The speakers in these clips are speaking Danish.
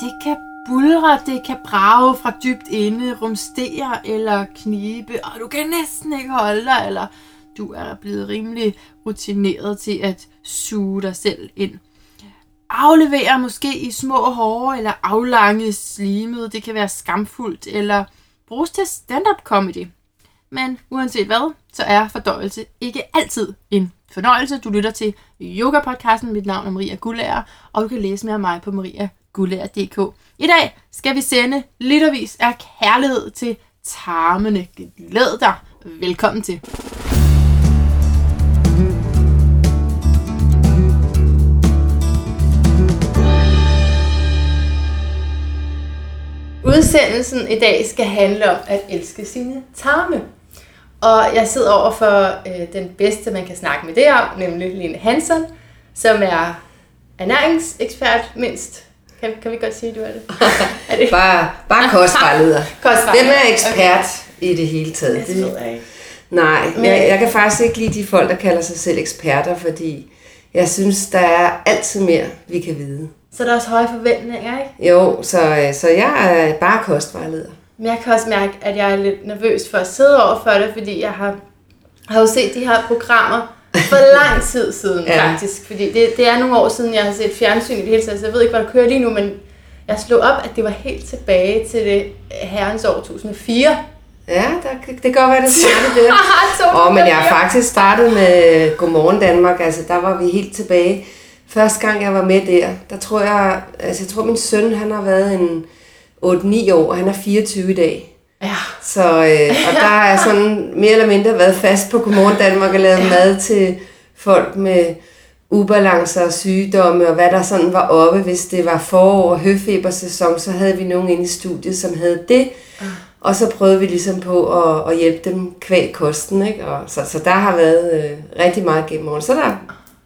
Det kan bulre, det kan brage fra dybt inde, rumstere eller knibe, og du kan næsten ikke holde dig, eller du er blevet rimelig rutineret til at suge dig selv ind. Aflevere måske i små hårde eller aflange slimede, det kan være skamfuldt, eller bruges til stand-up comedy. Men uanset hvad, så er fordøjelse ikke altid en fornøjelse. Du lytter til Yoga-podcasten. Mit navn er Maria Gullager, og du kan læse mere om mig på Maria gulær.dk. I dag skal vi sende litervis af kærlighed til tarmene. Glæd dig. Velkommen til. Udsendelsen i dag skal handle om at elske sine tarme. Og jeg sidder over for øh, den bedste, man kan snakke med det om, nemlig Line Hansen, som er ernæringsekspert mindst. Kan, kan vi godt sige, at du er det? er det? bare, bare kostvejleder. Kostvejleder. Hvem er ekspert okay. i det hele taget? Det ved jeg ikke. Nej, Men, jeg, jeg kan faktisk ikke lide de folk, der kalder sig selv eksperter, fordi jeg synes, der er altid mere, vi kan vide. Så der er også høje forventninger, ikke? Jo, så, så jeg er bare kostvejleder. Men jeg kan også mærke, at jeg er lidt nervøs for at sidde over for det, fordi jeg har, har jo set de her programmer for lang tid siden ja. faktisk. Fordi det, det er nogle år siden, jeg har set fjernsyn i det hele taget, så jeg ved ikke, hvad der kører lige nu, men jeg slog op, at det var helt tilbage til det herrens år 2004. Ja, der, det kan godt være, det startede der. Åh, oh, men jeg har faktisk startet med Godmorgen Danmark, altså der var vi helt tilbage. Første gang jeg var med der, der tror jeg, altså jeg tror min søn, han har været en 8-9 år, og han er 24 i dag. Ja. Så, øh, og der er sådan mere eller mindre været fast på Godmorgen Danmark og lavet ja. mad til folk med ubalancer og sygdomme, og hvad der sådan var oppe. Hvis det var forår og høfebersæson, så havde vi nogen inde i studiet, som havde det. Ja. Og så prøvede vi ligesom på at, at hjælpe dem kvæg kosten. Ikke? Og så, så der har været øh, rigtig meget gennem året. Så der,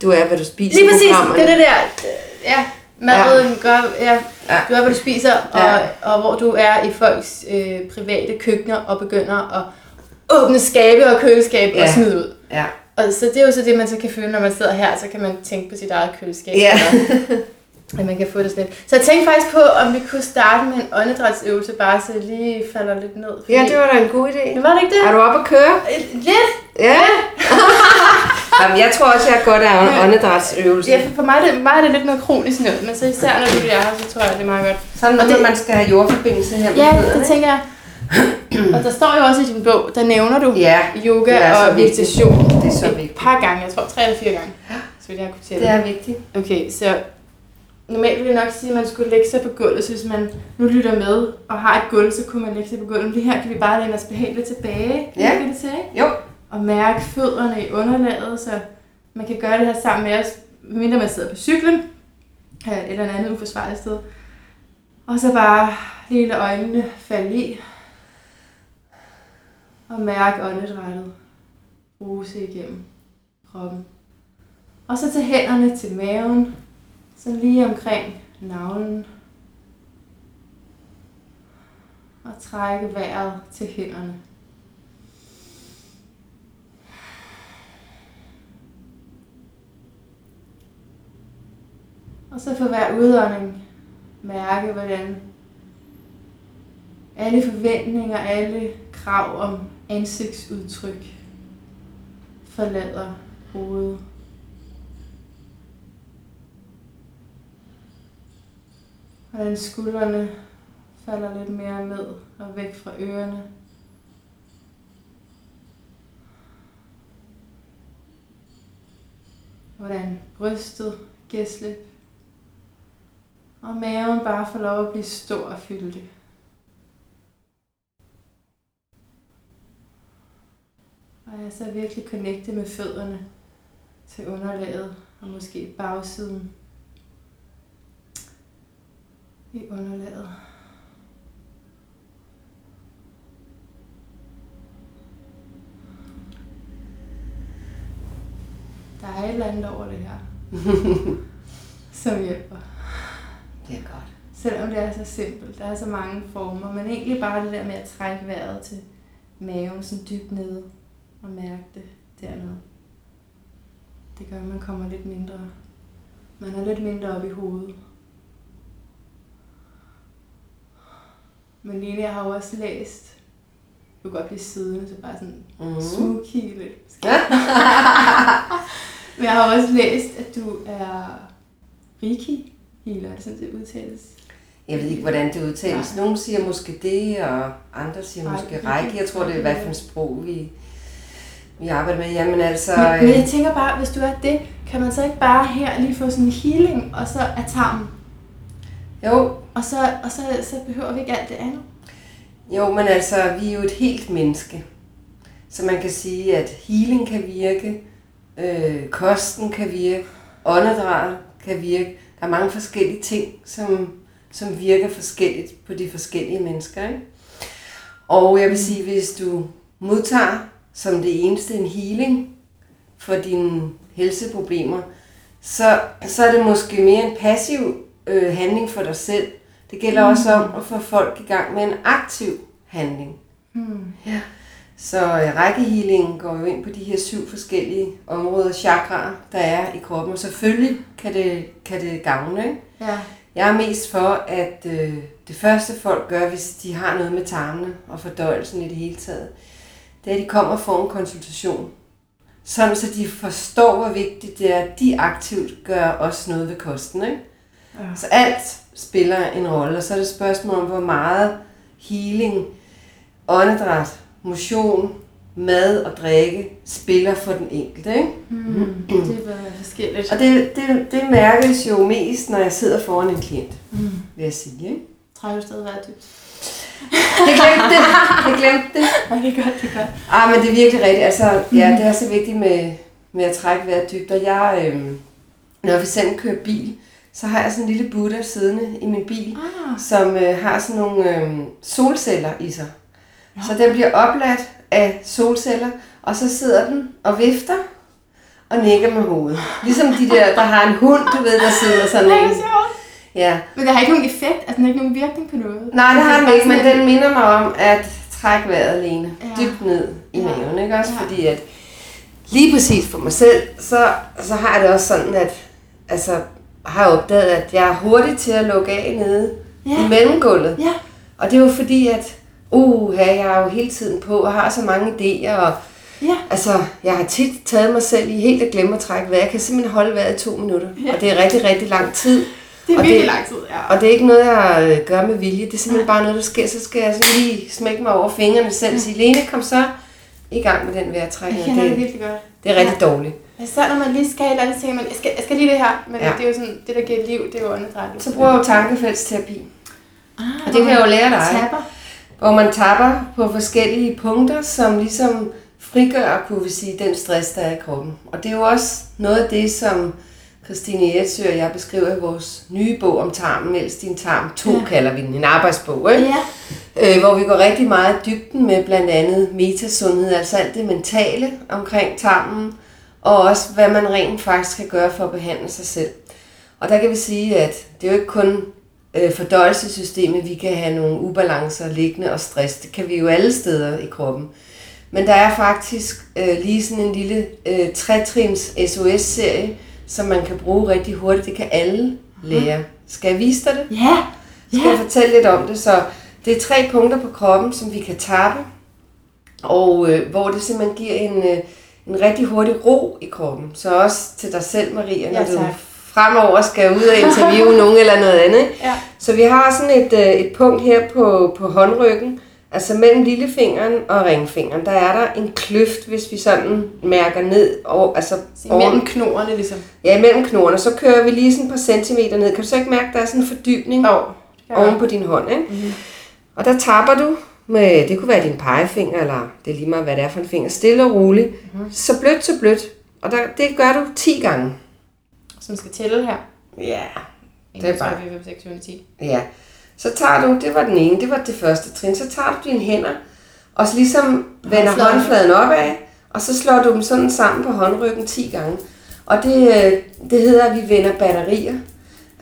du er, hvad du spiser Lige præcis, det er det der. Ja, maden ja. gør, ja, ja. du er, hvad du spiser, og, ja. og hvor du er i folks øh, private køkkener og begynder at åbne skabe og køleskab ja. og smide ud. Ja. Og så det er jo så det, man så kan føle, når man sidder her, så kan man tænke på sit eget køleskab. Ja. at man kan få det sådan lidt. Så jeg tænkte faktisk på, om vi kunne starte med en åndedrætsøvelse, bare så det lige falder lidt ned. Fordi... Ja, det var da en god idé. Men var det ikke det? Er du oppe at køre? Lidt. Ja. Jamen, jeg tror også, jeg er godt af åndedrætsøvelse. Ja, for mig er, det, mig er det lidt noget kronisk noget, men så især når du er her, så tror jeg, det er meget godt. Sådan noget, det, man skal have jordforbindelse her. Ja, det, det tænker jeg. og der står jo også i din bog, der nævner du ja, yoga og meditation. Det er så vigtigt. Et par gange, jeg tror tre eller fire gange. Så jeg kunne det er vigtigt. Okay, så normalt ville jeg nok sige, at man skulle lægge sig på gulvet, så hvis man nu lytter med og har et gulv, så kunne man lægge sig på gulvet. Men lige her kan vi bare læne os behageligt tilbage. Ja. Kan det til, Jo. Og mærke fødderne i underlaget, så man kan gøre det her sammen med os, mindre man sidder på cyklen, øh, eller en andet uforsvarligt sted. Og så bare lige lade øjnene falde i. Og mærke åndedrættet ruse igennem kroppen. Og så tage hænderne til maven, så lige omkring navlen. Og trække vejret til hænderne. Og så for hver udånding mærke, hvordan alle forventninger, alle krav om ansigtsudtryk forlader hovedet. Hvordan skuldrene falder lidt mere ned og væk fra ørerne. Hvordan brystet giver slip. Og maven bare får lov at blive stor og fyldig. Og jeg så virkelig connecte med fødderne til underlaget og måske bagsiden i underlaget. Der er et eller andet over det her, som hjælper. Det er godt. Selvom det er så simpelt, der er så mange former, men egentlig bare det der med at trække vejret til maven sådan dybt nede og mærke det dernede. Det gør, at man kommer lidt mindre, man er lidt mindre op i hovedet. Men Lene, jeg har jo også læst, du kan godt blive siddende, så bare sådan Mm. smugkigge lidt. Men jeg har også læst, at du er Riki healer, er det sådan, det udtales? Jeg ved ikke, hvordan det udtales. Nogle siger måske det, og andre siger måske række. Jeg tror, det er hvad for en sprog, vi, vi arbejder med. Jamen altså... Men, men øh, jeg tænker bare, hvis du er det, kan man så ikke bare her lige få sådan en healing, og så er tarmen, Jo, og så, og så, så behøver vi ikke alt det andet? Jo, men altså, vi er jo et helt menneske. Så man kan sige, at healing kan virke, øh, kosten kan virke, åndedræt kan virke. Der er mange forskellige ting, som, som virker forskelligt på de forskellige mennesker. Ikke? Og jeg vil sige, hvis du modtager som det eneste en healing for dine helseproblemer, så, så er det måske mere en passiv øh, handling for dig selv. Det gælder også om at få folk i gang med en aktiv handling. Hmm. Ja. Så øh, rækkehealingen går jo ind på de her syv forskellige områder, chakraer, der er i kroppen. Og selvfølgelig kan det, kan det gavne. Ikke? Ja. Jeg er mest for, at øh, det første folk gør, hvis de har noget med tarmene og fordøjelsen i det hele taget, det er, at de kommer og får en konsultation. Sådan så de forstår, hvor vigtigt det er, at de aktivt gør også noget ved kosten. Ikke? Ja. Så alt spiller en rolle, og så er det et spørgsmål om, hvor meget healing, åndedræt, motion, mad og drikke spiller for den enkelte. Ikke? Hmm. Det er bare forskelligt. Og det, det, det mærkes jo mest, når jeg sidder foran en klient, Hmm. vil jeg sige. Ikke? Trækker du stadig dybt? Det glemte det. Det glemte det. Nej, det er godt, det er godt. Ah, men det er virkelig rigtigt. Altså, ja, det er så vigtigt med, med at trække vejret dybt. Og jeg, øhm, når vi selv kører bil, så har jeg sådan en lille Buddha siddende i min bil, Ah. som øh, har sådan nogle øh, solceller i sig. Så den bliver opladt af solceller, og så sidder den og vifter og nikker med hovedet. Ligesom de der, der har en hund, du ved, der sidder sådan en. Ja. Men det har ikke nogen effekt, altså den har ikke nogen virkning på noget. Nej, det har den ikke, men den minder mig om at trække vejret alene Ja. dybt ned i Ja. maven, ikke også? Ja. Fordi at lige præcis for mig selv, så, så har jeg det også sådan, at altså, har opdaget, at jeg er hurtig til at lukke af nede Ja. i mellemgulvet. Ja. Og det er jo fordi, at uh, jeg er jo hele tiden på og har så mange idéer. Og, Ja. altså, jeg har tit taget mig selv i helt at glemme at trække vejret. Jeg kan simpelthen holde vejret i to minutter. Ja. Og det er rigtig, rigtig lang tid. Det er Og virkelig det- lang tid, ja. Og det er ikke noget, jeg øh, gør med vilje. Det er simpelthen bare noget, der sker. Så skal jeg sådan lige smække mig over fingrene selv og sige, Lene, kom så i gang med den Jeg vejrtrækning. kender det Det, virkelig godt. det er rigtig dårligt. Især når man lige skal et eller andet, så tænker man, jeg skal, jeg skal lige det her. Men Ja. ja. det er jo sådan, det der giver liv, det er jo åndedræt. Så bruger jeg jo tankefældsterapi. ah, Og det kan jeg jo lære dig. Tapper. Hvor man tapper på forskellige punkter, som ligesom frigør, kunne vi sige, den stress, der er i kroppen. Og det er jo også noget af det, som Christine Jetsø og jeg beskriver i vores nye bog om tarmen, Else din tarm 2, ja. Ja. kalder vi den, en arbejdsbog, ikke? Ja. øh, hvor vi går rigtig meget i dybden med blandt andet metasundhed, altså alt det mentale omkring tarmen, og også hvad man rent faktisk kan gøre for at behandle sig selv. Og der kan vi sige, at det er jo ikke kun øh, fordøjelsessystemet, vi kan have nogle ubalancer liggende og stress. Det kan vi jo alle steder i kroppen. Men der er faktisk øh, lige sådan en lille øh, tretrins SOS-serie, som man kan bruge rigtig hurtigt. Det kan alle lære. Skal jeg vise dig det? Ja. skal jeg fortælle lidt om det. Så det er tre punkter på kroppen, som vi kan tappe, og øh, hvor det simpelthen giver en, øh, en rigtig hurtig ro i kroppen. Så også til dig selv, Maria, når Ja, du. Fremover skal ud og interviewe nogen eller noget andet. Ja. Så vi har sådan et, øh, et punkt her på, på håndryggen, altså mellem lillefingeren og ringfingeren, der er der en kløft, hvis vi sådan mærker ned, over, altså Så imellem knorene ligesom. ja, imellem knorene, så kører vi lige sådan et par centimeter ned. Kan du så ikke mærke, at der er sådan en fordybning? Oh, oven på din hånd. Ikke? Mm-hmm. Og der tapper du med, det kunne være din pegefinger, eller det er lige meget, hvad det er for en finger, stille og roligt, mm-hmm. så blødt, så blødt. Og der, det gør du 10 gange. Som skal tælle her. Ja, 1, Det er 2, bare- 3, 4, 5, 6, 7, 8, 10. ja. Så tager du, det var den ene, det var det første trin, så tager du dine hænder, og så ligesom vender Håndfladen. håndfladen opad, og så slår du dem sådan sammen på håndryggen 10 gange. Og det, øh, det hedder, at vi vender batterier.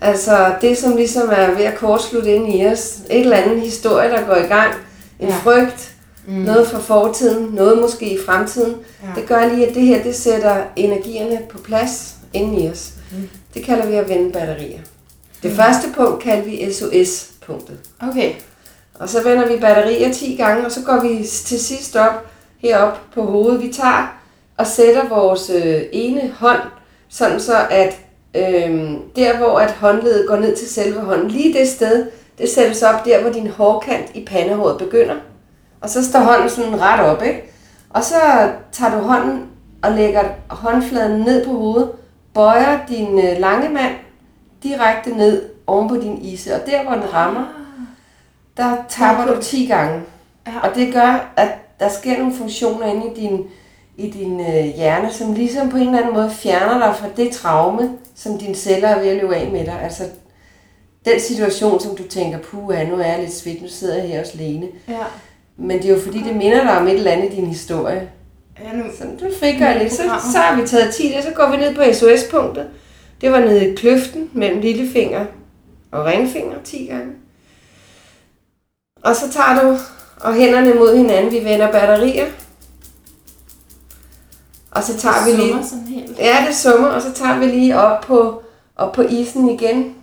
Altså det, som ligesom er ved at kortslutte ind i os. Et eller andet historie, der går i gang. En Ja. frygt. Mm. Noget fra fortiden. Noget måske i fremtiden. Ja. Det gør lige, at det her, det sætter energierne på plads inde i os. Mm. Det kalder vi at vende batterier. Det mm. første punkt kalder vi SOS-punktet. Okay. Og så vender vi batterier 10 gange, og så går vi til sidst op herop på hovedet. Vi tager og sætter vores øh, ene hånd, sådan så at øh, der hvor at håndledet går ned til selve hånden, lige det sted, det sættes op der, hvor din hårkant i pandehåret begynder. Og så står hånden sådan ret op, ikke? Og så tager du hånden og lægger håndfladen ned på hovedet, bøjer din øh, lange mand direkte ned oven på din ise, og der hvor den rammer, der tapper du 10 gange. Ja. Og det gør, at der sker nogle funktioner inde i din, i din øh, hjerne, som ligesom på en eller anden måde fjerner dig fra det traume, som dine celler er ved at løbe af med dig. Altså den situation, som du tænker, puh, nu er jeg lidt svedt, nu sidder jeg her hos Lene. Ja. Men det er jo fordi, det minder dig om et eller andet i din historie. Ja, nu, Så du frigør lidt. Så, så har vi taget 10, og så går vi ned på SOS-punktet. Det var nede i kløften mellem lillefinger og ringfinger 10 gange. Og så tager du og hænderne mod hinanden. Vi vender batterier. Og så tager vi lige... sådan helt. Ja, det summer, og så tager vi lige op på, op på isen igen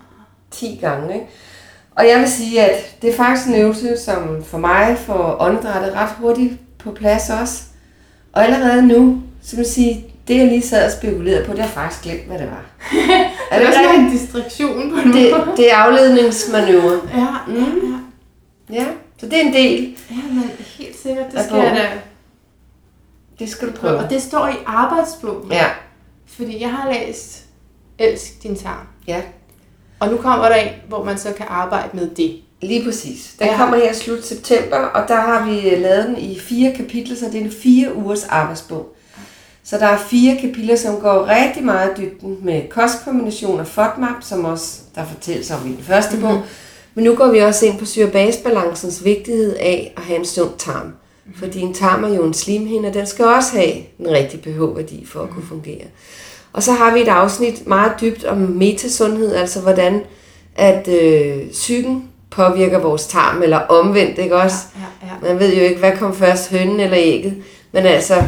10 gange. Ikke? Og jeg vil sige, at det er faktisk en øvelse, som for mig får åndedrættet ret hurtigt på plads også. Og allerede nu, så vil jeg sige, det jeg lige sad og spekulerede på, det har faktisk glemt, hvad det var. Er det også sådan en distraktion på en det, måde? det er afledningsmanøvre. Ja, Mm. ja, ja. Så det er en del. Ja, men helt sikkert, det skal jeg da Det skal du prøve. prøve. Og det står i arbejdsbogen, Ja, fordi jeg har læst Elsk din tarm. ja. Og nu kommer der en, hvor man så kan arbejde med det. Lige præcis. Den Ja. kommer her slut september, og der har vi øh, lavet den i fire kapitler, så det er en fire ugers arbejdsbog. Så der er fire kapitler, som går rigtig meget i dybden med kostkombination og FODMAP, som også der fortælles om i den første mm-hmm. bog. Men nu går vi også ind på syrebasebalancens vigtighed af at have en sund tarm. Fordi en tarm er jo en slimhinde, og den skal også have en rigtig pH-værdi for at kunne fungere. Og så har vi et afsnit meget dybt om metasundhed, altså hvordan at øh, psyken påvirker vores tarm, eller omvendt, ikke også? Ja, ja. Man ved jo ikke, hvad kom først, hønnen eller ægget. Men altså,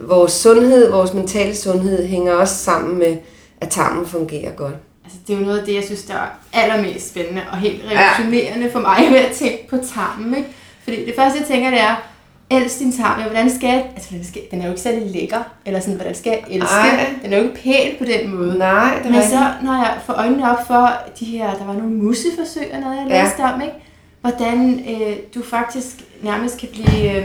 vores sundhed, vores mentale sundhed, hænger også sammen med, at tarmen fungerer godt. Altså, det er jo noget af det, jeg synes, der er allermest spændende og helt revolutionerende for mig ved at tænke på tarmen. Ikke? Fordi det første, jeg tænker, det er, elsk din tarm. Ja, hvordan skal jeg, altså, hvordan skal, den er jo ikke særlig lækker, eller sådan, hvordan skal jeg elske? Ej. Den er jo ikke pæn på den måde. Nej, det er Men så, når jeg får øjnene op for de her, der var nogle museforsøg og noget, jeg Ja. læste om, ikke? hvordan øh, du faktisk nærmest kan blive øh,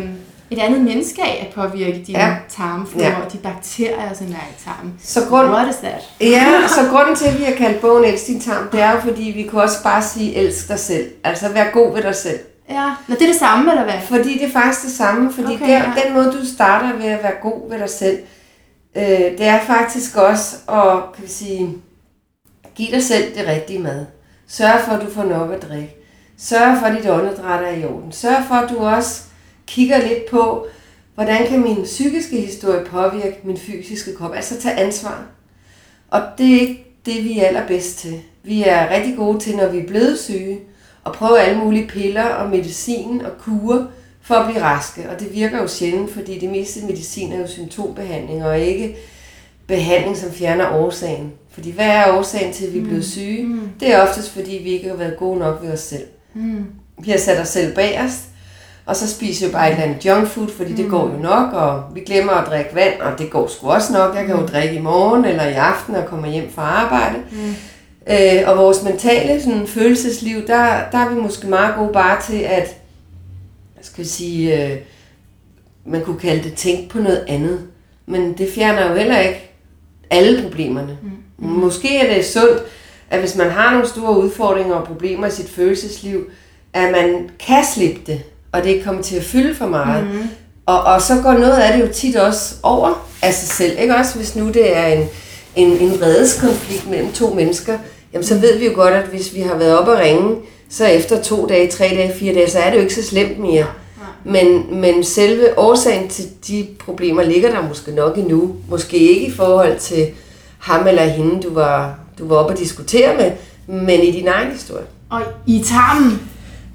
et andet menneske af at påvirke din Ja. ja. tarmflora Ja. og de bakterier, som er i tarmen. Så grund, What is that? ja, så grunden til, at vi har kaldt bogen Elsk din tarm, det er jo, fordi vi kunne også bare sige, elsk dig selv. Altså, vær god ved dig selv. Ja, Nå, det er det samme, eller hvad? Fordi det er faktisk det samme, fordi Okay, der, ja. den måde, du starter ved at være god ved dig selv, øh, det er faktisk også at, kan vi sige, give dig selv det rigtige mad. Sørg for, at du får nok at drikke. Sørg for, at dit åndedræt er i orden. Sørg for, at du også kigger lidt på, hvordan kan min psykiske historie påvirke min fysiske krop. Altså tage ansvar. Og det er ikke det, vi er allerbedst til. Vi er rigtig gode til, når vi er blevet syge, at prøve alle mulige piller og medicin og kurer for at blive raske. Og det virker jo sjældent, fordi det meste medicin er jo symptombehandling og ikke behandling, som fjerner årsagen. Fordi hvad er årsagen til, at vi er blevet syge? Mm. Det er oftest, fordi vi ikke har været gode nok ved os selv. Mm. Vi har sat os selv bagerst, og så spiser vi bare et eller andet junk food, fordi det går jo nok, og vi glemmer at drikke vand, og det går sgu også nok. Jeg kan jo drikke i morgen eller i aften og kommer hjem fra arbejde. Mm. Øh, og vores mentale sådan, følelsesliv, der, der er vi måske meget gode bare til at, skal vi sige, øh, man kunne kalde det tænke på noget andet. Men det fjerner jo heller ikke alle problemerne. Mm. Måske er det sundt, at hvis man har nogle store udfordringer og problemer i sit følelsesliv, at man kan slippe det, og det ikke kommer til at fylde for meget. Mm. Og, og så går noget af det jo tit også over af sig selv. Ikke også hvis nu det er en, en, en vredeskonflikt mellem to mennesker, jamen så ved vi jo godt, at hvis vi har været oppe og ringe, så efter to dage, tre dage, fire dage, så er det jo ikke så slemt mere. Men, men selve årsagen til de problemer ligger der måske nok endnu. Måske ikke i forhold til ham eller hende, du var, du var oppe og diskutere med, men i din egen historie. Og i tarmen.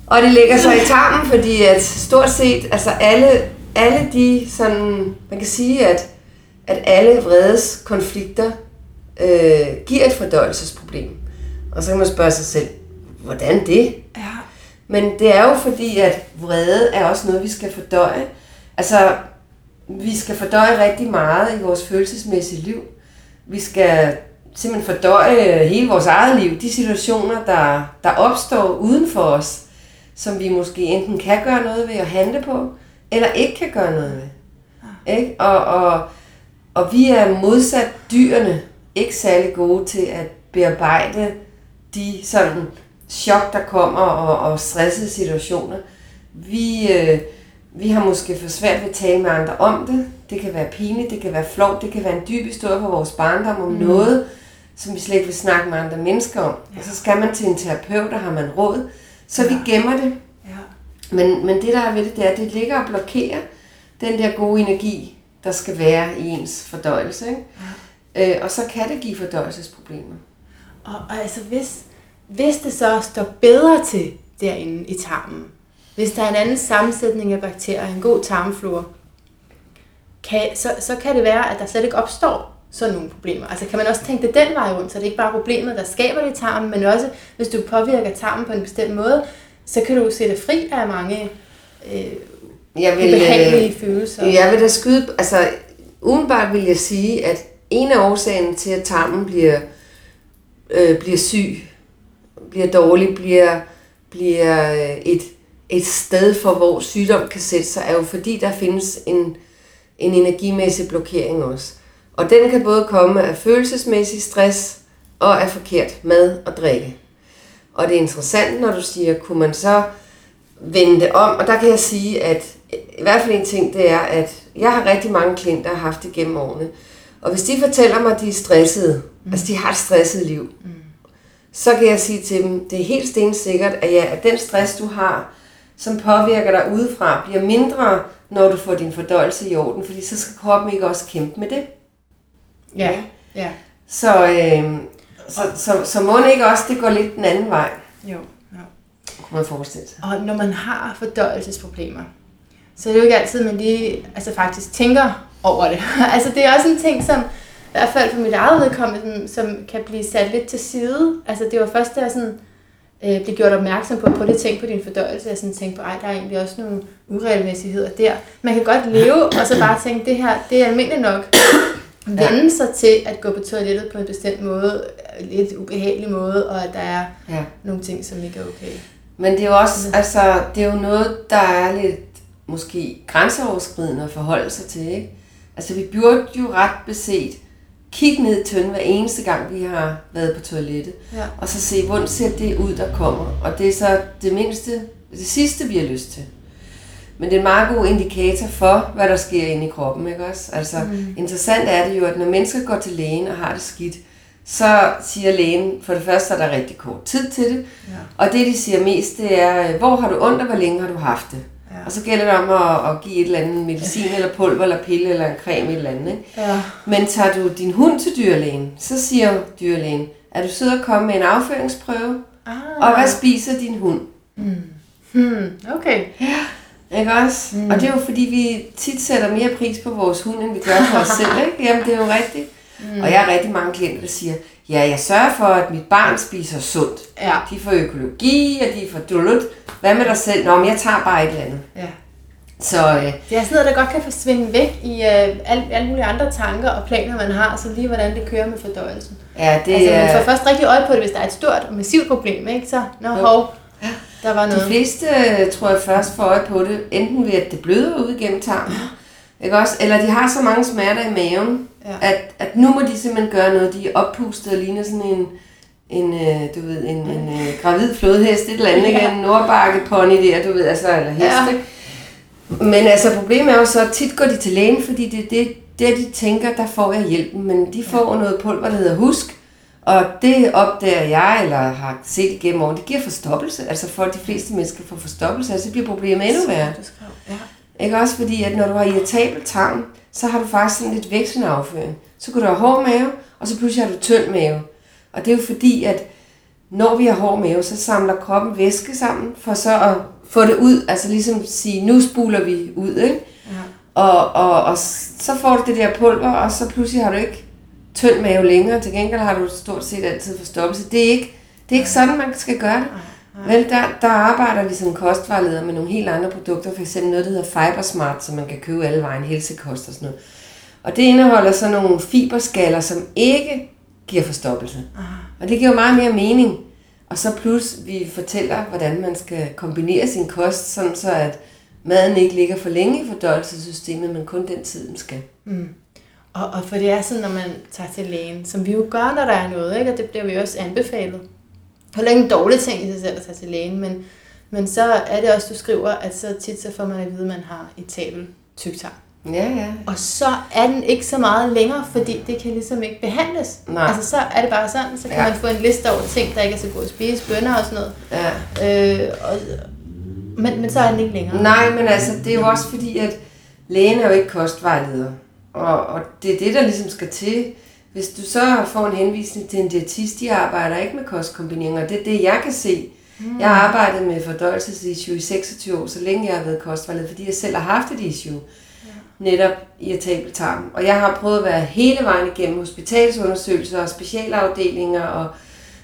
Og det ligger så i tarmen, fordi at stort set, altså alle, alle de sådan, man kan sige, at, at alle vredes konflikter øh, giver et fordøjelsesproblem. Og så kan man spørge sig selv, hvordan det? Ja. Men det er jo fordi, at vrede er også noget, vi skal fordøje. Altså, vi skal fordøje rigtig meget i vores følelsesmæssige liv. Vi skal simpelthen fordøje hele vores eget liv, de situationer, der, der opstår uden for os, som vi måske enten kan gøre noget ved at handle på, eller ikke kan gøre noget ved. Ikke? Og, og, og vi er modsat dyrene ikke særlig gode til at bearbejde de sådan chok, der kommer, og, og stressede situationer. Vi, øh, vi har måske for svært ved at tale med andre om det. Det kan være pinligt, det kan være flot, det kan være en dyb historie fra vores barndom om mm. noget, som vi slet ikke vil snakke med andre mennesker om. Ja. Og så skal man til en terapeut, der har man råd. Så ja. vi gemmer det. Ja. Men, men det der er ved det, det er, at det ligger og blokerer den der gode energi, der skal være i ens fordøjelse. Ikke? Ja. Øh, og så kan det give fordøjelsesproblemer. Og, og altså hvis, hvis det så står bedre til derinde i tarmen, hvis der er en anden sammensætning af bakterier, en god tarmflora, kan, så, så kan det være, at der slet ikke opstår sådan nogle problemer. Altså kan man også tænke det den vej rundt, så det er ikke bare problemet, der skaber det i tarmen, men også hvis du påvirker tarmen på en bestemt måde, så kan du sætte fri af mange øh, jeg vil, øh, følelser. Jeg vil da skyde, altså udenbart vil jeg sige, at en af årsagen til, at tarmen bliver, øh, bliver syg, bliver dårlig, bliver, bliver øh, et, et sted for, hvor sygdom kan sætte sig, er jo fordi, der findes en, en energimæssig blokering også. Og den kan både komme af følelsesmæssig stress og af forkert mad og drikke. Og det er interessant, når du siger, kunne man så vende det om? Og der kan jeg sige, at i hvert fald en ting, det er, at jeg har rigtig mange klienter, der har haft det gennem årene. Og hvis de fortæller mig, at de er stressede, mm. altså de har et stresset liv, mm. så kan jeg sige til dem, det er helt stensikkert, at, ja, at den stress, du har, som påvirker dig udefra, bliver mindre, når du får din fordøjelse i orden, fordi så skal kroppen ikke også kæmpe med det. Ja, ja. Så, øh, så, så, så, må det ikke også, det går lidt den anden vej. Jo, ja. Kunne man forestille sig. Og når man har fordøjelsesproblemer, så er det jo ikke altid, man lige altså faktisk tænker over det. altså det er også en ting, som i hvert fald for mit eget vedkommende, som kan blive sat lidt til side. Altså det var først, da jeg sådan, øh, blev gjort opmærksom på, på det ting på din fordøjelse, jeg sådan tænkte på, ej, der er egentlig også nogle uregelmæssigheder der. Man kan godt leve, og så bare tænke, det her, det er almindeligt nok vende ja. sig til at gå på toilettet på en bestemt måde, lidt ubehagelig måde, og at der er ja. nogle ting, som ikke er okay. Men det er jo også, altså, det er jo noget, der er lidt måske grænseoverskridende at forholde sig til, ikke? Altså, vi burde jo ret beset kigge ned i tønden hver eneste gang, vi har været på toilettet, ja. og så se, hvordan ser det ud, der kommer. Og det er så det mindste, det sidste, vi har lyst til. Men det er en meget god indikator for, hvad der sker inde i kroppen, ikke også? Altså, mm. interessant er det jo, at når mennesker går til lægen og har det skidt, så siger lægen, for det første er der rigtig kort tid til det, ja. og det de siger mest, det er, hvor har du ondt, og hvor længe har du haft det? Ja. Og så gælder det om at, at give et eller andet medicin, eller pulver, eller pille, eller en creme, et eller andet. Ikke? Ja. Men tager du din hund til dyrlægen, så siger dyrlægen, er du sød at komme med en afføringsprøve? Ah. Og hvad spiser din hund? Mm. Hmm. Okay. Ja. Ikke også? Mm. Og det er jo fordi, vi tit sætter mere pris på vores hund, end vi gør på os selv. Ikke? Jamen, det er jo rigtigt. Mm. Og jeg har rigtig mange klienter, der siger, ja, jeg sørger for, at mit barn spiser sundt. Ja. De får økologi, og de får dullut. Hvad med dig selv? Nå, men jeg tager bare et eller andet. Ja. Så, øh, det er sådan noget, der godt kan forsvinde væk i øh, alle, alle mulige andre tanker og planer, man har, så lige hvordan det kører med fordøjelsen. Ja, det altså, man får først rigtig øje på det, hvis der er et stort og massivt problem, ikke? Så, nå, hov, der var noget. De fleste, tror jeg, først får øje på det, enten ved, at det bløder ud gennem tarmen, ikke også? Eller de har så mange smerter i maven, ja. at, at nu må de simpelthen gøre noget. De er oppustet og ligner sådan en, en, øh, du ved, en, en, en gravid flodhest, et eller andet, ja. en nordbakke pony der, du ved, altså, eller hest, ja. Men altså, problemet er jo så, at tit går de til lægen, fordi det er det, det, de tænker, der får jeg hjælpen, men de får ja. noget pulver, der hedder husk, og det opdager jeg, eller har set igennem årene, det giver forstoppelse. Altså for de fleste mennesker får forstoppelse, altså så bliver problemet endnu værre. Ja. Ikke også fordi, at når du har irritabel tarm, så har du faktisk sådan lidt vekslende afføring. Så kan du have hård mave, og så pludselig har du tynd mave. Og det er jo fordi, at når vi har hård mave, så samler kroppen væske sammen, for så at få det ud, altså ligesom sige, nu spuler vi ud, ikke? Ja. Og, og, og så får du det der pulver, og så pludselig har du ikke tynd mave længere. Til gengæld har du stort set altid forstoppelse. Det er ikke, det er ikke sådan, man skal gøre det. Vel, der, der arbejder vi som kostvejleder med nogle helt andre produkter, for eksempel noget, der hedder Fibersmart, som man kan købe alle vejen, helsekost og sådan noget. Og det indeholder så nogle fiberskaller, som ikke giver forstoppelse. Aha. Og det giver jo meget mere mening. Og så plus, vi fortæller, hvordan man skal kombinere sin kost, sådan så at maden ikke ligger for længe i fordøjelsessystemet, men kun den tid, den skal. Mm. Og, og for det er sådan, når man tager til lægen, som vi jo gør, når der er noget, ikke? og det bliver vi også anbefalet. Heller ikke en dårlig ting i sig selv at tage til lægen, men, men så er det også, du skriver, at så tit så får man at vide, at man har et tabel tyktarm. Ja, ja. Og så er den ikke så meget længere, fordi det kan ligesom ikke behandles. Nej. Altså så er det bare sådan, så kan ja. man få en liste over ting, der ikke er så gode at spise, bønner og sådan noget. ja. Øh, og, men, men så er den ikke længere. Nej, men altså, det er jo også fordi, at lægen er jo ikke kostvejleder. Og, og det er det, der ligesom skal til. Hvis du så får en henvisning til en diætist, de arbejder ikke med kostkombineringer. Det er det, jeg kan se. Mm. Jeg har arbejdet med fordøjelsesissue i 26 år, så længe jeg har været kostvejleder, fordi jeg selv har haft et issue. Netop irritabel tarm. Og jeg har prøvet at være hele vejen igennem hospitalsundersøgelser og specialafdelinger og,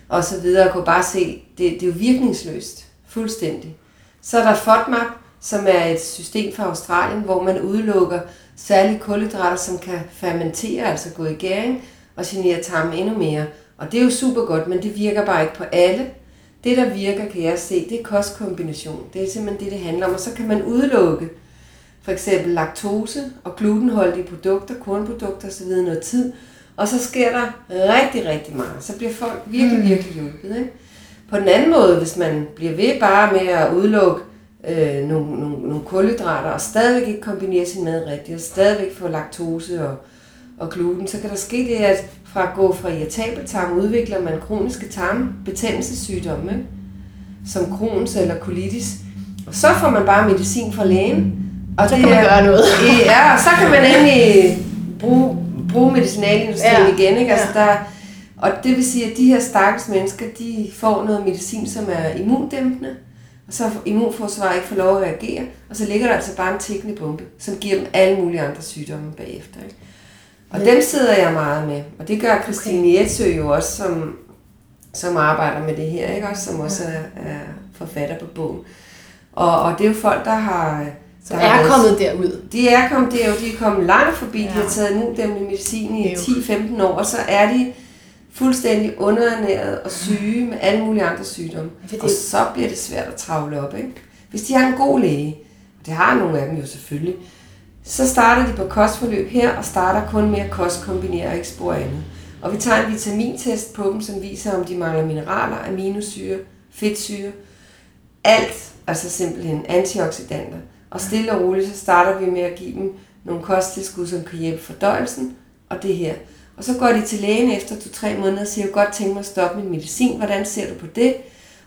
og så videre, og kunne bare se, det, det er jo virkningsløst. Fuldstændig. Så er der FODMAP, som er et system fra Australien, hvor man udelukker særlige kulhydrater, som kan fermentere, altså gå i gæring, og genere tarmen endnu mere. Og det er jo super godt, men det virker bare ikke på alle. Det, der virker, kan jeg se, det er kostkombination. Det er simpelthen det, det handler om. Og så kan man udelukke for eksempel laktose og glutenholdige produkter, kornprodukter osv. noget tid. Og så sker der rigtig, rigtig meget. Så bliver folk virkelig, Mm. virkelig hjulpet. Ikke? På den anden måde, hvis man bliver ved bare med at udelukke øh, nogle, nogle, nogle kulhydrater, og stadigvæk ikke kombinere sin mad rigtigt, og stadigvæk få laktose og, og gluten, så kan der ske det, at fra at gå fra irritabel tarm, udvikler man kroniske tarmbetændelsessygdomme, ikke? som Crohns eller colitis. Og så får man bare medicin fra lægen. Og Så kan man gøre noget. Ja, og så kan man endelig bruge, bruge medicinalindustrien Ja, igen. Ikke? Altså, ja. der, og det vil sige, at de her stakkels mennesker, de får noget medicin, som er immundæmpende, og så immunforsvaret ikke får lov at reagere, og så ligger der altså bare en tækkende bombe, som giver dem alle mulige andre sygdomme bagefter. Ikke? Og Men- dem sidder jeg meget med, og det gør Christine okay. Jetsø jo også, som, som arbejder med det her, ikke? Også, som også er, er forfatter på bogen. Og, og det er jo folk, der har... Som der har er været- kommet derud. de er kommet der, de er kommet langt forbi, ja. de Ja. har taget immundæmmende medicin i Jo. 10-15 år, og så er de fuldstændig underernæret og syge med alle mulige andre sygdomme. Fordi- Og så bliver det svært at travle op, ikke? Hvis de har en god læge, og det har nogle af dem jo selvfølgelig, så starter de på kostforløb her, og starter kun med at kostkombinere og ikke spor andet. Og vi tager en vitamintest på dem, som viser, om de mangler mineraler, aminosyre, fedtsyre, alt, altså simpelthen antioxidanter. Og stille og roligt, så starter vi med at give dem nogle kosttilskud, som kan hjælpe fordøjelsen, og det her. Og så går de til lægen efter to-tre måneder og siger, jeg godt tænke mig at stoppe min medicin, hvordan ser du på det?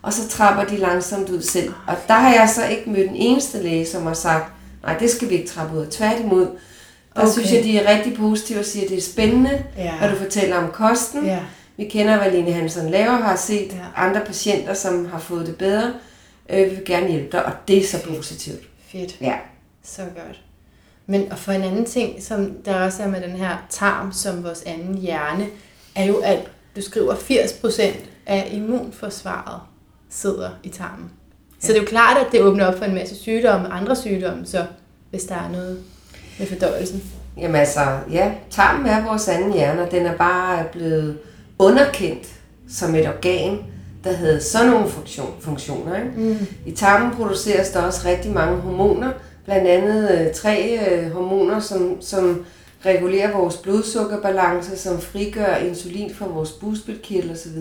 Og så trapper de langsomt ud selv. Og der har jeg så ikke mødt den eneste læge, som har sagt, nej, det skal vi ikke trappe ud. Tværtimod, der okay. Synes jeg, de er rigtig positive og siger, at det er spændende, Ja. hvad du fortæller om kosten. Ja. Vi kender, hvad Line Hansen laver, har set Ja. andre patienter, som har fået det bedre. Øh, vi vil gerne hjælpe dig, og det er så positivt. Fedt. Ja. Så godt. Men og for en anden ting, som der også er med den her tarm, som vores anden hjerne, er jo, at du skriver 80% af immunforsvaret sidder i tarmen. Så det er jo klart, at det åbner op for en masse sygdomme, andre sygdomme, så hvis der er noget med fordøjelsen. Jamen altså, ja, tarmen er vores anden hjerne, og den er bare blevet underkendt som et organ, der havde sådan nogle funktion, funktioner. Ikke? Mm. I tarmen produceres der også rigtig mange hormoner, blandt andet øh, tre øh, hormoner, som, som regulerer vores blodsukkerbalance, som frigør insulin fra vores bugspytkirtel osv.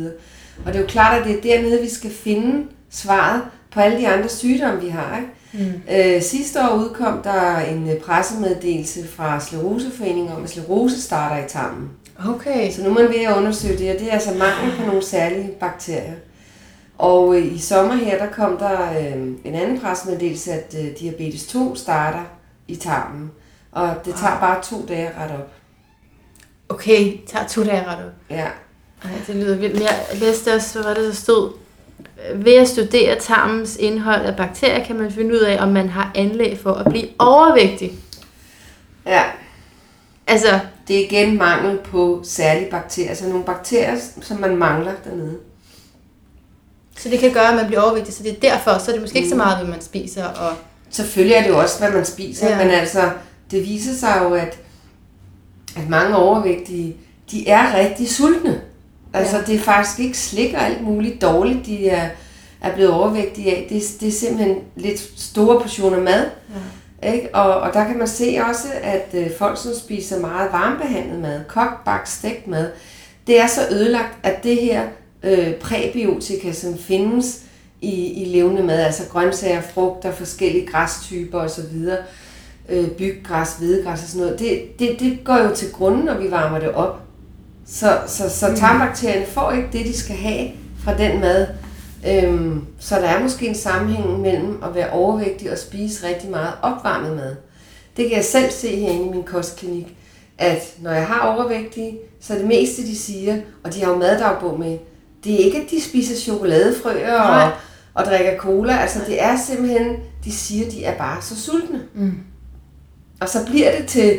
Og det er jo klart, at det er dernede, vi skal finde svaret på alle de andre sygdomme, vi har. Ikke? Mm. Øh, sidste år udkom der en øh, pressemeddelelse fra Skleroseforeningen om, at sklerose starter i tarmen. Okay. Så nu er man ved at undersøge det, og det er altså mangel på nogle særlige bakterier. Og øh, i sommer her, der kom der øh, en anden pressemeddelelse, at øh, diabetes 2 starter i tarmen. Og det tager bare to dage at rette op. Okay, det tager to dage ret op. Ja. Ej, det lyder vildt. Jeg læste også, hvad var det, der stod? Ved at studere tarmens indhold af bakterier, kan man finde ud af, om man har anlæg for at blive overvægtig. ja. Altså, Det er igen mangel på særlige bakterier. Altså nogle bakterier, som man mangler dernede. Så det kan gøre, at man bliver overvægtig, så det er derfor, så er det måske ikke så meget, hvad man spiser. Og... Selvfølgelig er det jo også, hvad man spiser, ja. men altså, det viser sig jo, at, at mange overvægtige, de er rigtig sultne. Altså, Ja. det er faktisk ikke slik og alt muligt dårligt, de er, er blevet overvægtige af. Det, det er simpelthen lidt store portioner mad. Ja. Ikke? Og, og der kan man se også, at øh, folk, som spiser meget varmebehandlet mad, kogt, bagt, stegt mad, det er så ødelagt, at det her øh, præbiotika, som findes i, i levende mad, altså grøntsager, frugter, forskellige græstyper osv., øh, byggræs, hvedegræs og sådan noget, det, det, det går jo til grunden, når vi varmer det op. Så, så, så tarmbakterierne får ikke det, de skal have fra den mad. Øhm, så der er måske en sammenhæng mellem at være overvægtig og spise rigtig meget opvarmet mad. Det kan jeg selv se herinde i min kostklinik, at når jeg har overvægtige, så er det meste, de siger, og de har jo maddagbog med, det er ikke, at de spiser chokoladefrøer og, og drikker cola. Altså det er simpelthen, de siger, de er bare så sultne. Mm. Og så bliver det til,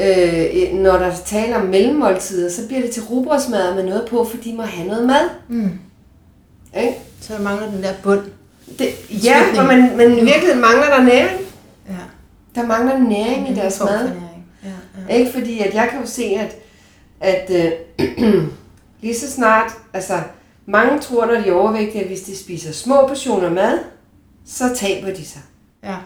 øh, når der taler om mellemmåltider, så bliver det til rugbrødsmad med noget på, for de må have noget mad. Mm. Ikke? Så der mangler den der bund. Det, ja, og man, men i virkeligheden mangler der næring. Ja. Der mangler næring i deres for mad. Ja, ja. Ikke fordi, at jeg kan jo se, at, at øh, lige så snart, altså mange tror, når de er overvægtige, at hvis de spiser små portioner mad, så taber de sig. ja.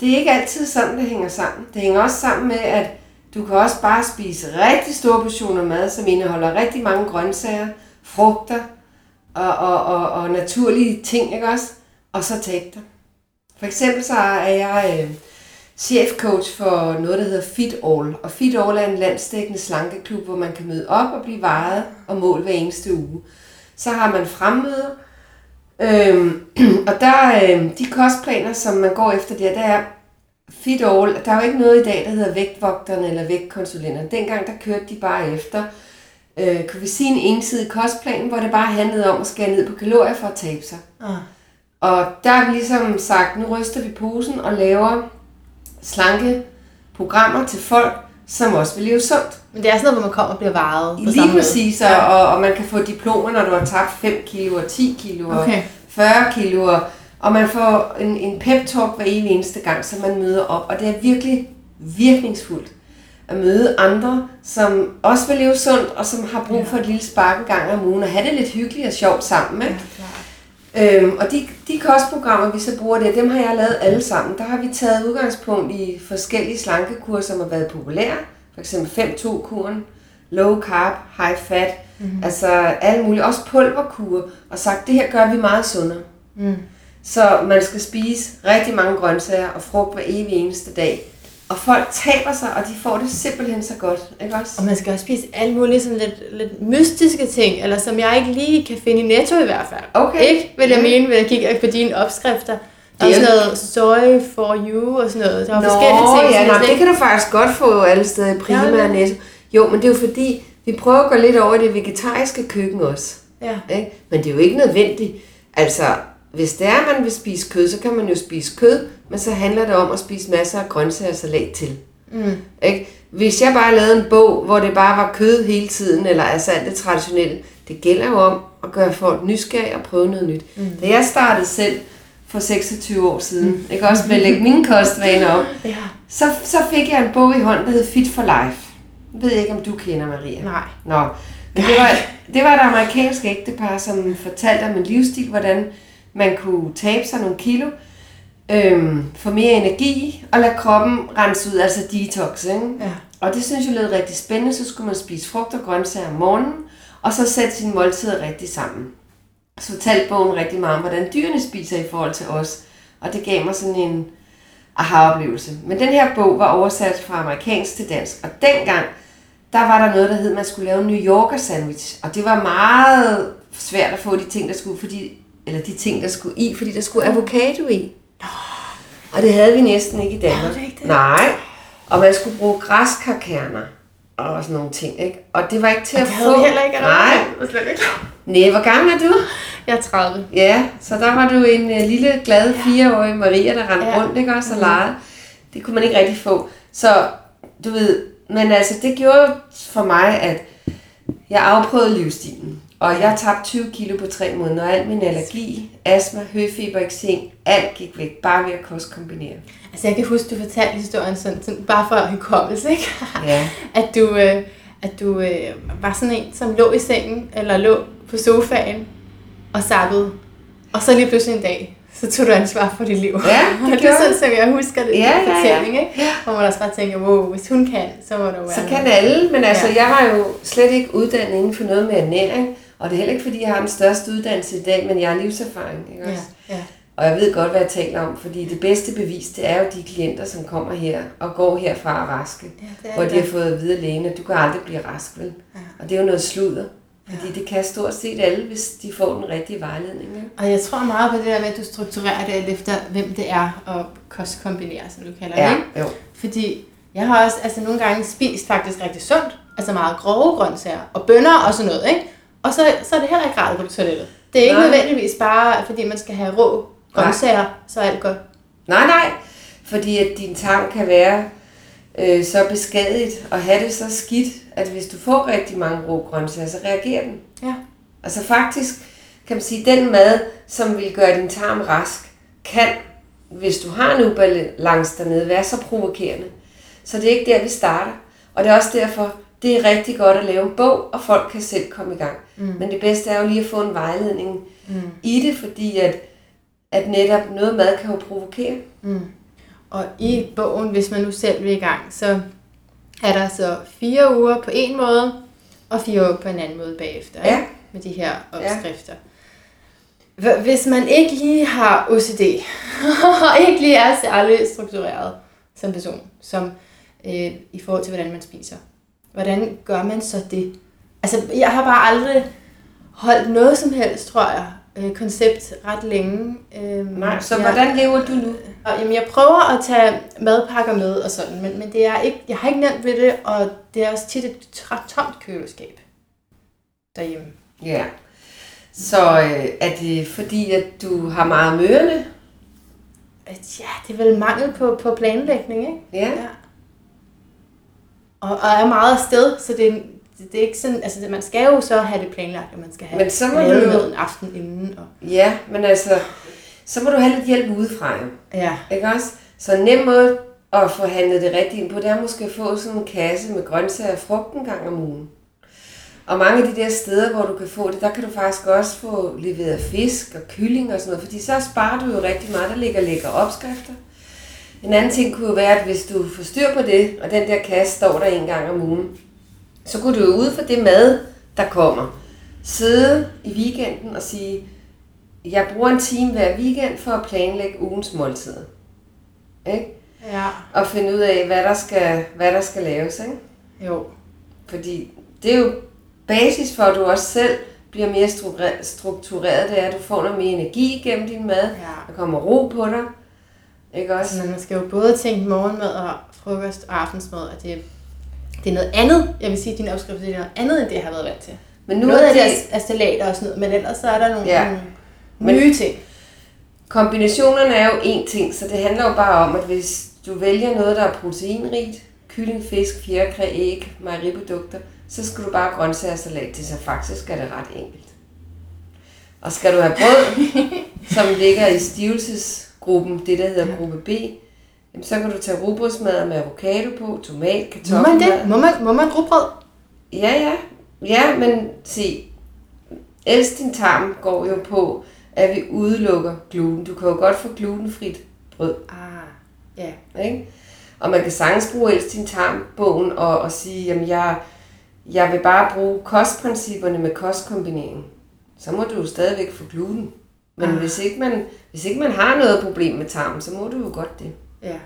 Det er ikke altid sådan, det hænger sammen. Det hænger også sammen med, at du kan også bare spise rigtig store portioner mad, som indeholder rigtig mange grøntsager, frugter og, og, og, og naturlige ting, ikke også? Og så tabe dig. For eksempel så er jeg øh, chefcoach for noget, der hedder Fit All. Og Fit All er en landsdækkende slankeklub, hvor man kan møde op og blive vejet og målt hver eneste uge. Så har man fremmøder, Øhm, og der øh, de kostplaner, som man går efter der, der er fit all. Der er jo ikke noget i dag, der hedder vægtvogterne eller vægtkonsulenterne. Dengang der kørte de bare efter øh, kan vi sige en ensidig kostplan, hvor det bare handlede om at skære ned på kalorier for at tabe sig. Ah. Og der har vi ligesom sagt, nu ryster vi posen og laver slanke programmer til folk, som også vil leve sundt. Men det er sådan noget, hvor man kommer og bliver varet på Lige samme måde. præcis, og, og, og man kan få diplomer, når du har tabt 5 kilo og 10 kilo og Okay. 40 kilo, og- og man får en, en pep-talk hver eneste gang, så man møder op, og det er virkelig virkningsfuldt at møde andre, som også vil leve sundt, og som har brug for et lille spark en gang om ugen, og have det lidt hyggeligt og sjovt sammen. Ikke? Øhm, og de, de kostprogrammer, vi så bruger der, dem har jeg lavet alle sammen. Der har vi taget udgangspunkt i forskellige slankekurser, som har været populære. For eksempel 5-2-kuren, low carb, high fat, mm. altså alle mulige, også pulverkur, og sagt, det her gør vi meget sundere. Mm. Så man skal spise rigtig mange grøntsager og frugt hver evig eneste dag. Og folk taber sig, og de får det simpelthen så godt, ikke også? Og man skal også spise alle mulige sådan lidt, lidt mystiske ting, eller som jeg ikke lige kan finde i Netto i hvert fald. Okay. Ikke, vil jeg Ja. mene, ved at kigge på dine opskrifter. Der er sådan noget soy for you og sådan noget. Der er Nå, forskellige ting. ja, nej, det kan du faktisk godt få alle steder i Prima Ja, det- Netto. Jo, men det er jo fordi, vi prøver at gå lidt over i det vegetariske køkken også. Ja. Ikke? Men det er jo ikke nødvendigt. Altså, hvis det er, at man vil spise kød, så kan man jo spise kød, men så handler det om at spise masser af grøntsager og salat til. Mm. Ikke? Hvis jeg bare lavede en bog, hvor det bare var kød hele tiden, eller altså alt det traditionelle, det gælder jo om at gøre folk nysgerrige og prøve noget nyt. Mm. Da jeg startede selv for 26 år siden, mm. ikke også med at lægge mine kostvaner om, Ja. så, så fik jeg en bog i hånden, der hed Fit for Life. Jeg ved ikke, om du kender Maria. Nej. Nå, men det var, det var et amerikansk ægtepar, som fortalte om en livsstil, hvordan man kunne tabe sig nogle kilo, øhm, få mere energi og lade kroppen rense ud, altså detox. Ikke? Ja. Og det synes jeg lød rigtig spændende, så skulle man spise frugt og grøntsager om morgenen, og så sætte sine måltider rigtig sammen. Så fortalte bogen rigtig meget om, hvordan dyrene spiser i forhold til os, og det gav mig sådan en aha-oplevelse. Men den her bog var oversat fra amerikansk til dansk, og dengang, der var der noget, der hed, at man skulle lave en New Yorker sandwich, og det var meget svært at få de ting, der skulle, fordi, eller de ting, der skulle i, fordi der skulle avocado i. Og det havde vi næsten ikke i Danmark. Det ikke det? Nej. Og man skulle bruge græskarkerner og sådan nogle ting, ikke? Og det var ikke til Og at det få. havde heller ikke. Nej. Nej, hvor gammel er du? Jeg er 30. Ja, så der var du en uh, lille, glad fireårig Maria, der rendte Ja. rundt, ikke også, og legede. Det kunne man ikke rigtig få. Så, du ved, men altså, det gjorde for mig, at jeg afprøvede livsstilen. Og jeg tabte 20 kilo på tre måneder, og al min allergi, astma, høfeber, eksem, alt gik væk, bare ved at kostkombinere. Altså jeg kan huske, du fortalte historien sådan, sådan bare for hukommelse, ikke? Ja. at du, øh, at du øh, var sådan en, som lå i sengen, eller lå på sofaen, og sappede. Og så lige pludselig en dag, så tog du ansvar for dit liv. Ja, det det er sådan, som jeg husker det, Ja, ja, ja, ja, ja. fortælling, ikke? Hvor man også bare tænker, wow, hvis hun kan, så må jo være Så kan alle, men altså, Ja. jeg var jo slet ikke uddannet inden for noget med ernæring, og det er heller ikke, fordi jeg har den største uddannelse i dag, men jeg har livserfaring, ikke også? Ja, ja. Og jeg ved godt, hvad jeg taler om, fordi det bedste bevis, det er jo de klienter, som kommer her og går herfra og raske, Ja, det hvor de det. har fået at vide lægen, at du kan aldrig blive rask, vel? Ja. Og det er jo noget sludder, fordi det kan stort set alle, hvis de får den rigtige vejledning. Ikke? Og jeg tror meget på det der med, at du strukturerer det alt efter, hvem det er, og kostkombinerer, som du kalder det, Ja, ikke? jo. Fordi jeg har også altså, nogle gange spist faktisk rigtig sundt, altså meget grove grøntsager, og bønner og sådan noget, ikke? Og så, så er det heller ikke rart at gå på toilettet. Det er ikke Nej. Nødvendigvis bare, fordi man skal have rå grøntsager, så er alt godt. Nej, nej, fordi at din tarm kan være øh, så beskadiget og have det så skidt, at hvis du får rigtig mange rå grøntsager, så reagerer den. Ja. Altså faktisk kan man sige, den mad, som vil gøre din tarm rask, kan, hvis du har en ubalance dernede, være så provokerende. Så det er ikke der, vi starter. Og det er også derfor, det er rigtig godt at lave en bog, og folk kan selv komme i gang. Mm. Men det bedste er jo lige at få en vejledning mm. i det, fordi at, at netop noget mad kan jo provokere. Og i bogen, hvis man nu selv vil i gang, så er der så fire uger på en måde, og fire uger på en anden måde bagefter, Ja. ikke? med de her opskrifter. Ja. Hvis man ikke lige har OCD, og ikke lige er særlig struktureret som person, som øh, i forhold til, hvordan man spiser, hvordan gør man så det? Altså, jeg har bare aldrig holdt noget som helst, tror jeg, øh, koncept ret længe. Øh, Nej, så jeg- hvordan lever du nu? og, jamen, jeg prøver at tage madpakker med og sådan, men, men det er ikke, jeg har ikke nemt ved det, og det er også tit et ret tomt køleskab derhjemme. Ja. Så øh, er det fordi, at du har meget mørende? Ja, det er vel mangel på, på planlægning, ikke? Ja. Ja. Og, og er meget afsted, så det, er- det, er ikke sådan, altså man skal jo så have det planlagt, at man skal have Men så må lavet du en aften inden. Og, Ja, men altså, så må du have lidt hjælp udefra jo. ja, Ikke også? Så en nem måde at få handlet det rigtigt ind på, det er måske at få sådan en kasse med grøntsager og frugt en gang om ugen. Og mange af de der steder, hvor du kan få det, der kan du faktisk også få leveret fisk og kylling og sådan noget, fordi så sparer du jo rigtig meget, der ligger lækre opskrifter. En anden ting kunne jo være, at hvis du får styr på det, og den der kasse står der en gang om ugen, så kunne du jo ud for det mad, der kommer, sidde i weekenden og sige, jeg bruger en time hver weekend for at planlægge ugens måltider. Ikke? ja, Og finde ud af, hvad der skal, hvad der skal laves. Ikke? jo. Fordi det er jo basis for, at du også selv bliver mere struktureret, struktureret det er, at du får noget mere energi gennem din mad. Ja. Der kommer ro på dig. Ikke også? Altså, man skal jo både tænke morgenmad og frokost og aftensmad, og det, det er noget andet, jeg vil sige, at din opskrift det er noget andet, end det, jeg har været vant til. Men Nu noget er det, er, er salater og sådan noget, men ellers så er der nogle, Ja. nogle Men- nye ting. kombinationerne er jo én ting, så det handler jo bare om, at hvis du vælger noget, der er proteinrigt, kylling, fisk, fjerkræ, æg, mejeriprodukter, så skal du bare grøntsager og salat til, så faktisk er det ret enkelt. Og skal du have brød, som ligger i stivelsesgruppen, det der hedder gruppe B, jamen, så kan du tage rugbrødsmad med avocado på, tomat, Må man det? Må man, må man rugbrød? Ja, ja. Ja, men se, ældst din tarm går jo på, at vi udelukker gluten. Du kan jo godt få glutenfrit brød, Ah, ja. ikke? Og man kan sagtens bruge ældst din tarm-bogen og, og sige, jamen jeg, jeg vil bare bruge kostprincipperne med kostkombinering. Så må du jo stadigvæk få gluten. Men Ah. hvis, ikke man, hvis ikke man har noget problem med tarmen, så må du jo godt det. Ja.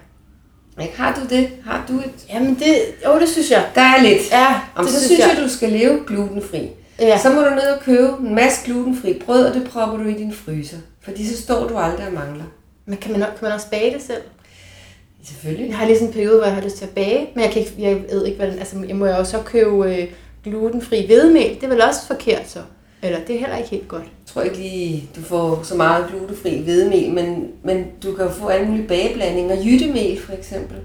Ikke? Har du det? Har du et? Jamen det, jo det synes jeg. Der er lidt. Ja, det så synes jeg, du skal leve glutenfri. Ja. Så må du ned og købe en masse glutenfri brød, og det propper du i din fryser. Fordi så står du aldrig og mangler. Men kan man, kan man også bage det selv? Selvfølgelig. Jeg har lige sådan en periode, hvor jeg har lyst til at bage, men jeg, kan ikke, jeg ved ikke, hvordan, altså jeg må jo så købe øh, glutenfri hvedemel. Det er vel også forkert så? Eller det er heller ikke helt godt. Jeg tror ikke lige, du får så meget glutenfri hvedemel, men, men du kan jo få alle mulige bageblandinger. Jyttemel for eksempel.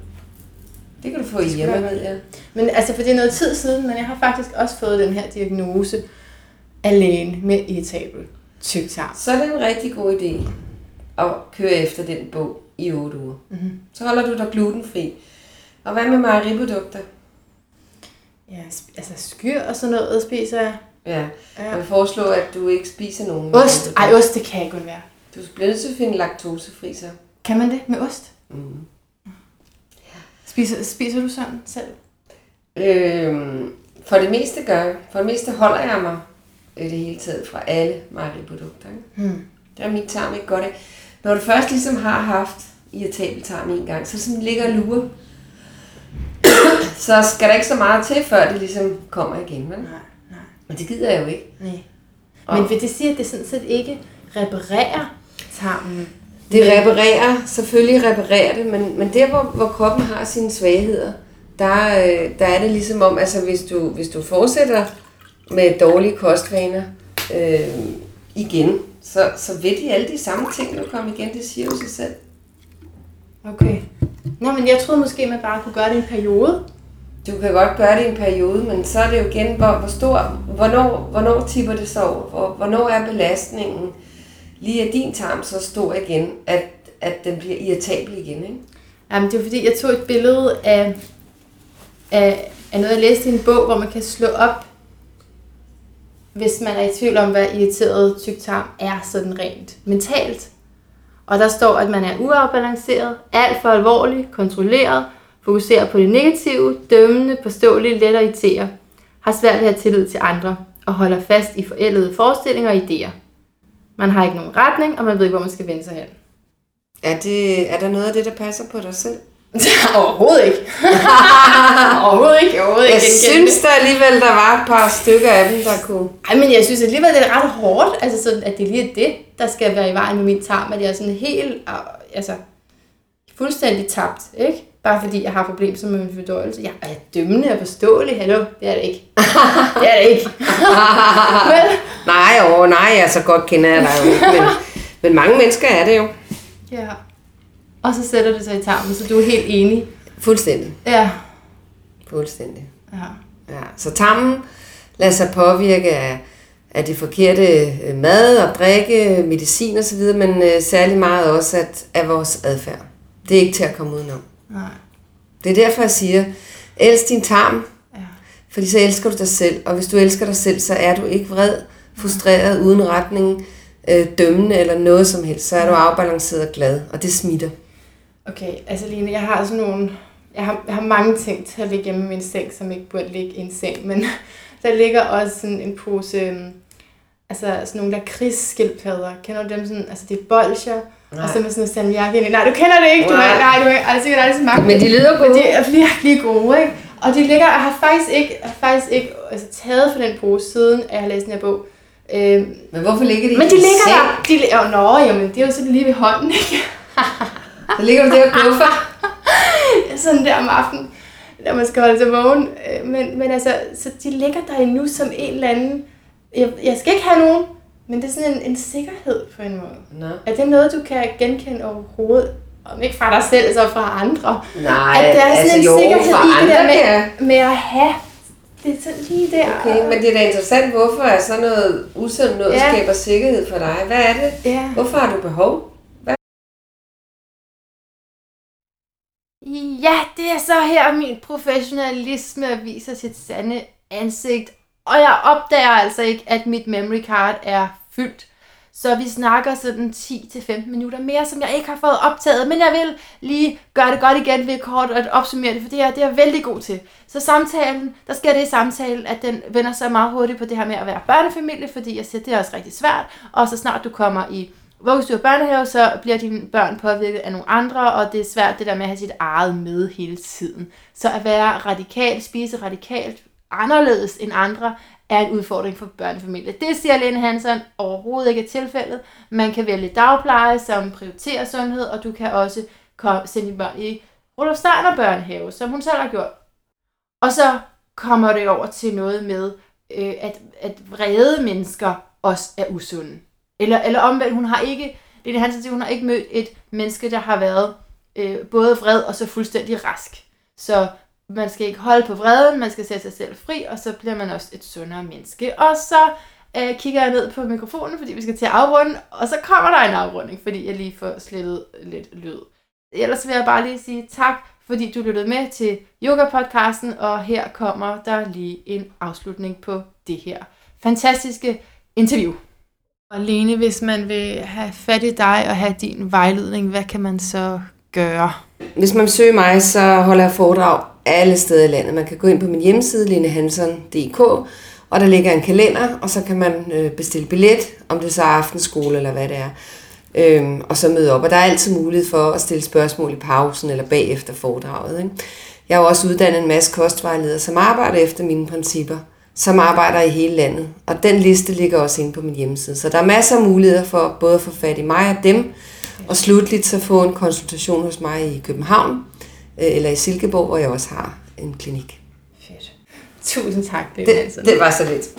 Det kan du få hjemme, ved jeg. Men altså, for det er noget tid siden, men jeg har faktisk også fået den her diagnose. alene med irritabel tyktarm. Så er det en rigtig god idé at køre efter den bog i 8 uger. Mm-hmm. Så holder du dig glutenfri. Og hvad med mejeriprodukter? Ja, altså skyr og sådan noget spiser jeg. Ja, Ja. jeg vil foreslå, at du ikke spiser nogen. Ost. Ej, ost, det kan jeg kun være. Du bliver nødt til at finde laktosefri så. Kan man det med ost? Mm. Spiser, spiser du sådan selv? Øhm, for det meste gør jeg. For det meste holder jeg mig det hele taget fra alle mejeriprodukter. Hmm. Det er min tarm ikke godt af. Når du først ligesom har haft irritabel tarm en gang, så sådan ligger og lurer. så skal der ikke så meget til, før det ligesom kommer igen. Vel? Nej, Men det gider jeg jo ikke. nej. Og- Men vil det sige, at det sådan set ikke reparerer tarmen? Det reparerer, selvfølgelig reparerer det, men, men der hvor, hvor kroppen har sine svagheder, der, øh, der er det ligesom om, altså hvis du, hvis du fortsætter med dårlige kostvaner øh, igen, så, så vil de alle de samme ting jo komme igen, det siger jo sig selv. Okay. Nå, men jeg troede måske, man bare kunne gøre det i en periode. Du kan godt gøre det i en periode, men så er det jo igen, hvor, hvor stor, hvornår, hvornår tipper det så over? Hvor, hvornår er belastningen lige af din tarm så stor igen, at, at den bliver irritabel igen, ikke? Jamen, det er fordi, jeg tog et billede af, af, af noget, jeg læste i en bog, hvor man kan slå op, hvis man er i tvivl om, hvad irriteret tyktarm er sådan rent mentalt. Og der står, at man er uafbalanceret, alt for alvorlig, kontrolleret, fokuserer på det negative, dømmende, påståelig, let at irritere, har svært ved at have tillid til andre og holder fast i forældede forestillinger og idéer. Man har ikke nogen retning, og man ved ikke, hvor man skal vende sig hen. Er, det, er der noget af det, der passer på dig selv? overhovedet ikke. overhovedet ikke. Overhovedet Jeg ikke synes der alligevel, der var et par stykker af dem, der kunne... Ej, men jeg synes alligevel, det er ret hårdt, altså sådan, at det lige er det, der skal være i vejen med min tarm, at jeg er sådan helt, øh, altså, fuldstændig tabt, ikke? Bare fordi jeg har problemer med min fordøjelse. Jeg er dømmende og forståelig, hallo? Det er det ikke. Det er det ikke. Vel? Nej, åh, nej, jeg så godt kender jeg dig men, men mange mennesker er det jo. Ja. Og så sætter det sig i tarmen, så du er helt enig. Fuldstændig. Ja. Fuldstændig. Ja. Ja. Så tarmen lader sig påvirke af, af det forkerte øh, mad og drikke, medicin og så videre, men øh, særlig meget også at, af vores adfærd. Det er ikke til at komme udenom. Nej. Det er derfor, jeg siger, elsk din tarm, Ja. fordi så elsker du dig selv. Og hvis du elsker dig selv, så er du ikke vred, frustreret, uden retning, øh, dømmende eller noget som helst. Så er du afbalanceret og glad, og det smitter. Okay, altså Line, jeg har sådan nogle... Jeg har, jeg har mange ting til at ligge hjemme i min seng, som ikke burde ligge i en seng, men der ligger også sådan en pose, øhm, altså sådan nogle lakridsskildpadder. Kender du dem sådan, altså det er bolcher, og så med sådan noget salmiak ind. Nej, du kender det ikke, du Nej. har, nej, du har altså, sikkert aldrig smagt Men de lyder Men gode. de er virkelig gode, ikke? Og de ligger, jeg har faktisk ikke, har faktisk ikke altså, taget for den pose, siden at jeg har læst den her bog. Øhm, Men hvorfor ligger de men de ligger seng? der. De, li- oh, nå, jamen, det er jo sådan lige ved hånden, ikke? Så ligger du der og guffer. sådan der om aftenen, når man skal holde sig vågen. Øh, Men, men altså, så de ligger der endnu som en eller anden... Jeg, jeg skal ikke have nogen, men det er sådan en, en sikkerhed på en måde. Nå. Er det noget, du kan genkende overhovedet? Om ikke fra dig selv, så fra andre. Nej, at der er sådan altså en jo, sikkerhed for i det andre der med, med at have. Det er sådan lige der. Okay, men det er da interessant, hvorfor er sådan noget usundt noget, Ja. skaber sikkerhed for dig? Hvad er det? Ja. Hvorfor har du behov? Ja, det er så her, min professionalisme viser sit sande ansigt. Og jeg opdager altså ikke, at mit memory card er fyldt. Så vi snakker sådan 10-15 minutter mere, som jeg ikke har fået optaget. Men jeg vil lige gøre det godt igen ved kort at opsummere det, for det er, det er jeg vældig god til. Så samtalen, der sker det i samtalen, at den vender sig meget hurtigt på det her med at være børnefamilie, fordi jeg siger, det er også rigtig svært. Og så snart du kommer i vuggestue og børnehave, så bliver dine børn påvirket af nogle andre, og det er svært det der med at have sit eget med hele tiden. Så at være radikal, spise radikalt, anderledes end andre, er en udfordring for børnefamilier. Det siger Lene Hansen overhovedet ikke er tilfældet. Man kan vælge dagpleje, som prioriterer sundhed, og du kan også komme, sende dine børn i Rudolf Steiner børnehave, som hun selv har gjort. Og så kommer det over til noget med, øh, at, at vrede mennesker også er usunde. Eller, eller omvendt, hun har ikke, Lene Hansen siger, hun har ikke mødt et menneske, der har været øh, både vred og så fuldstændig rask. Så man skal ikke holde på vreden, man skal sætte sig selv fri, og så bliver man også et sundere menneske. Og så øh, kigger jeg ned på mikrofonen, fordi vi skal til at afrunde, og så kommer der en afrunding, fordi jeg lige får slettet lidt lyd. Ellers vil jeg bare lige sige tak, fordi du lyttede med til Yoga-podcasten, og her kommer der lige en afslutning på det her fantastiske interview. Og Lene, hvis man vil have fat i dig og have din vejledning, hvad kan man så gøre? Hvis man søger mig, så holder jeg foredrag alle steder i landet. Man kan gå ind på min hjemmeside, linehansen.dk, og der ligger en kalender, og så kan man øh, bestille billet, om det så er aftenskole eller hvad det er, øhm, og så møde op. Og der er altid mulighed for at stille spørgsmål i pausen eller bagefter foredraget. Ikke? Jeg har også uddannet en masse kostvejledere, som arbejder efter mine principper, som arbejder i hele landet. Og den liste ligger også inde på min hjemmeside. Så der er masser af muligheder for både at få fat i mig og dem, og slutligt så få en konsultation hos mig i København, eller i Silkeborg, hvor jeg også har en klinik. Fedt. Tusind tak, det, det var så lidt.